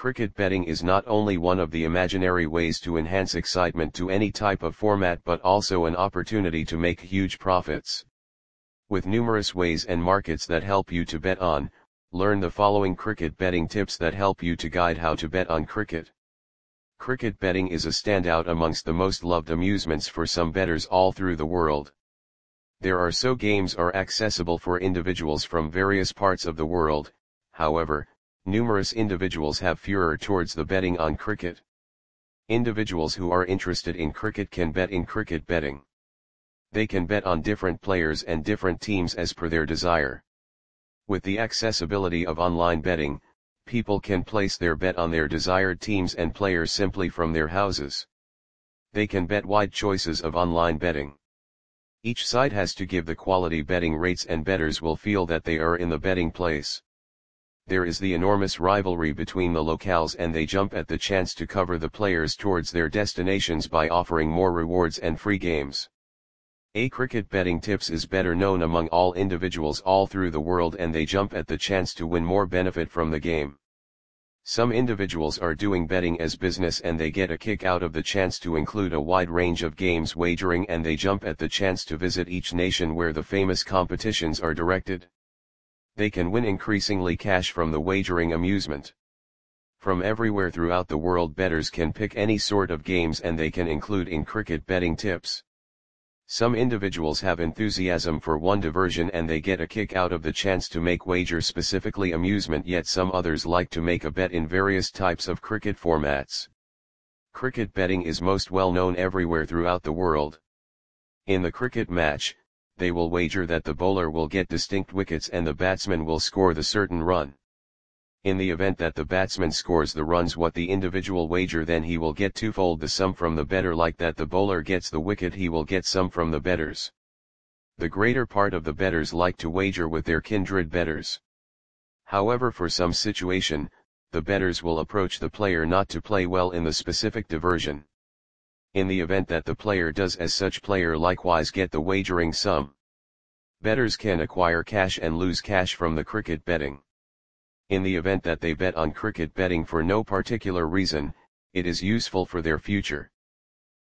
Cricket betting is not only one of the imaginary ways to enhance excitement to any type of format but also an opportunity to make huge profits. With numerous ways and markets that help you to bet on, learn the following cricket betting tips that help you to guide how to bet on cricket. Cricket betting is a standout amongst the most loved amusements for some bettors all through the world. There are so games are accessible for individuals from various parts of the world, however, numerous individuals have furor towards the betting on cricket. Individuals who are interested in cricket can bet in cricket betting. They can bet on different players and different teams as per their desire. With the accessibility of online betting, people can place their bet on their desired teams and players simply from their houses. They can bet wide choices of online betting. Each site has to give the quality betting rates and bettors will feel that they are in the betting place. There is the enormous rivalry between the locales and they jump at the chance to cover the players towards their destinations by offering more rewards and free games. A cricket betting tips is better known among all individuals all through the world and they jump at the chance to win more benefit from the game. Some individuals are doing betting as business and they get a kick out of the chance to include a wide range of games wagering and they jump at the chance to visit each nation where the famous competitions are directed. They can win increasingly cash from the wagering amusement. From everywhere throughout the world bettors can pick any sort of games and they can include in cricket betting tips. Some individuals have enthusiasm for one diversion and they get a kick out of the chance to make wager specifically amusement yet some others like to make a bet in various types of cricket formats. Cricket betting is most well known everywhere throughout the world. In the cricket match, they will wager that the bowler will get distinct wickets and the batsman will score the certain run. In the event that the batsman scores the runs what the individual wager then he will get twofold the sum from the better like that the bowler gets the wicket he will get some from the betters. The greater part of the betters like to wager with their kindred betters. However for some situation, the betters will approach the player not to play well in the specific diversion. In the event that the player does as such player likewise get the wagering sum. Bettors can acquire cash and lose cash from the cricket betting. In the event that they bet on cricket betting for no particular reason, it is useful for their future.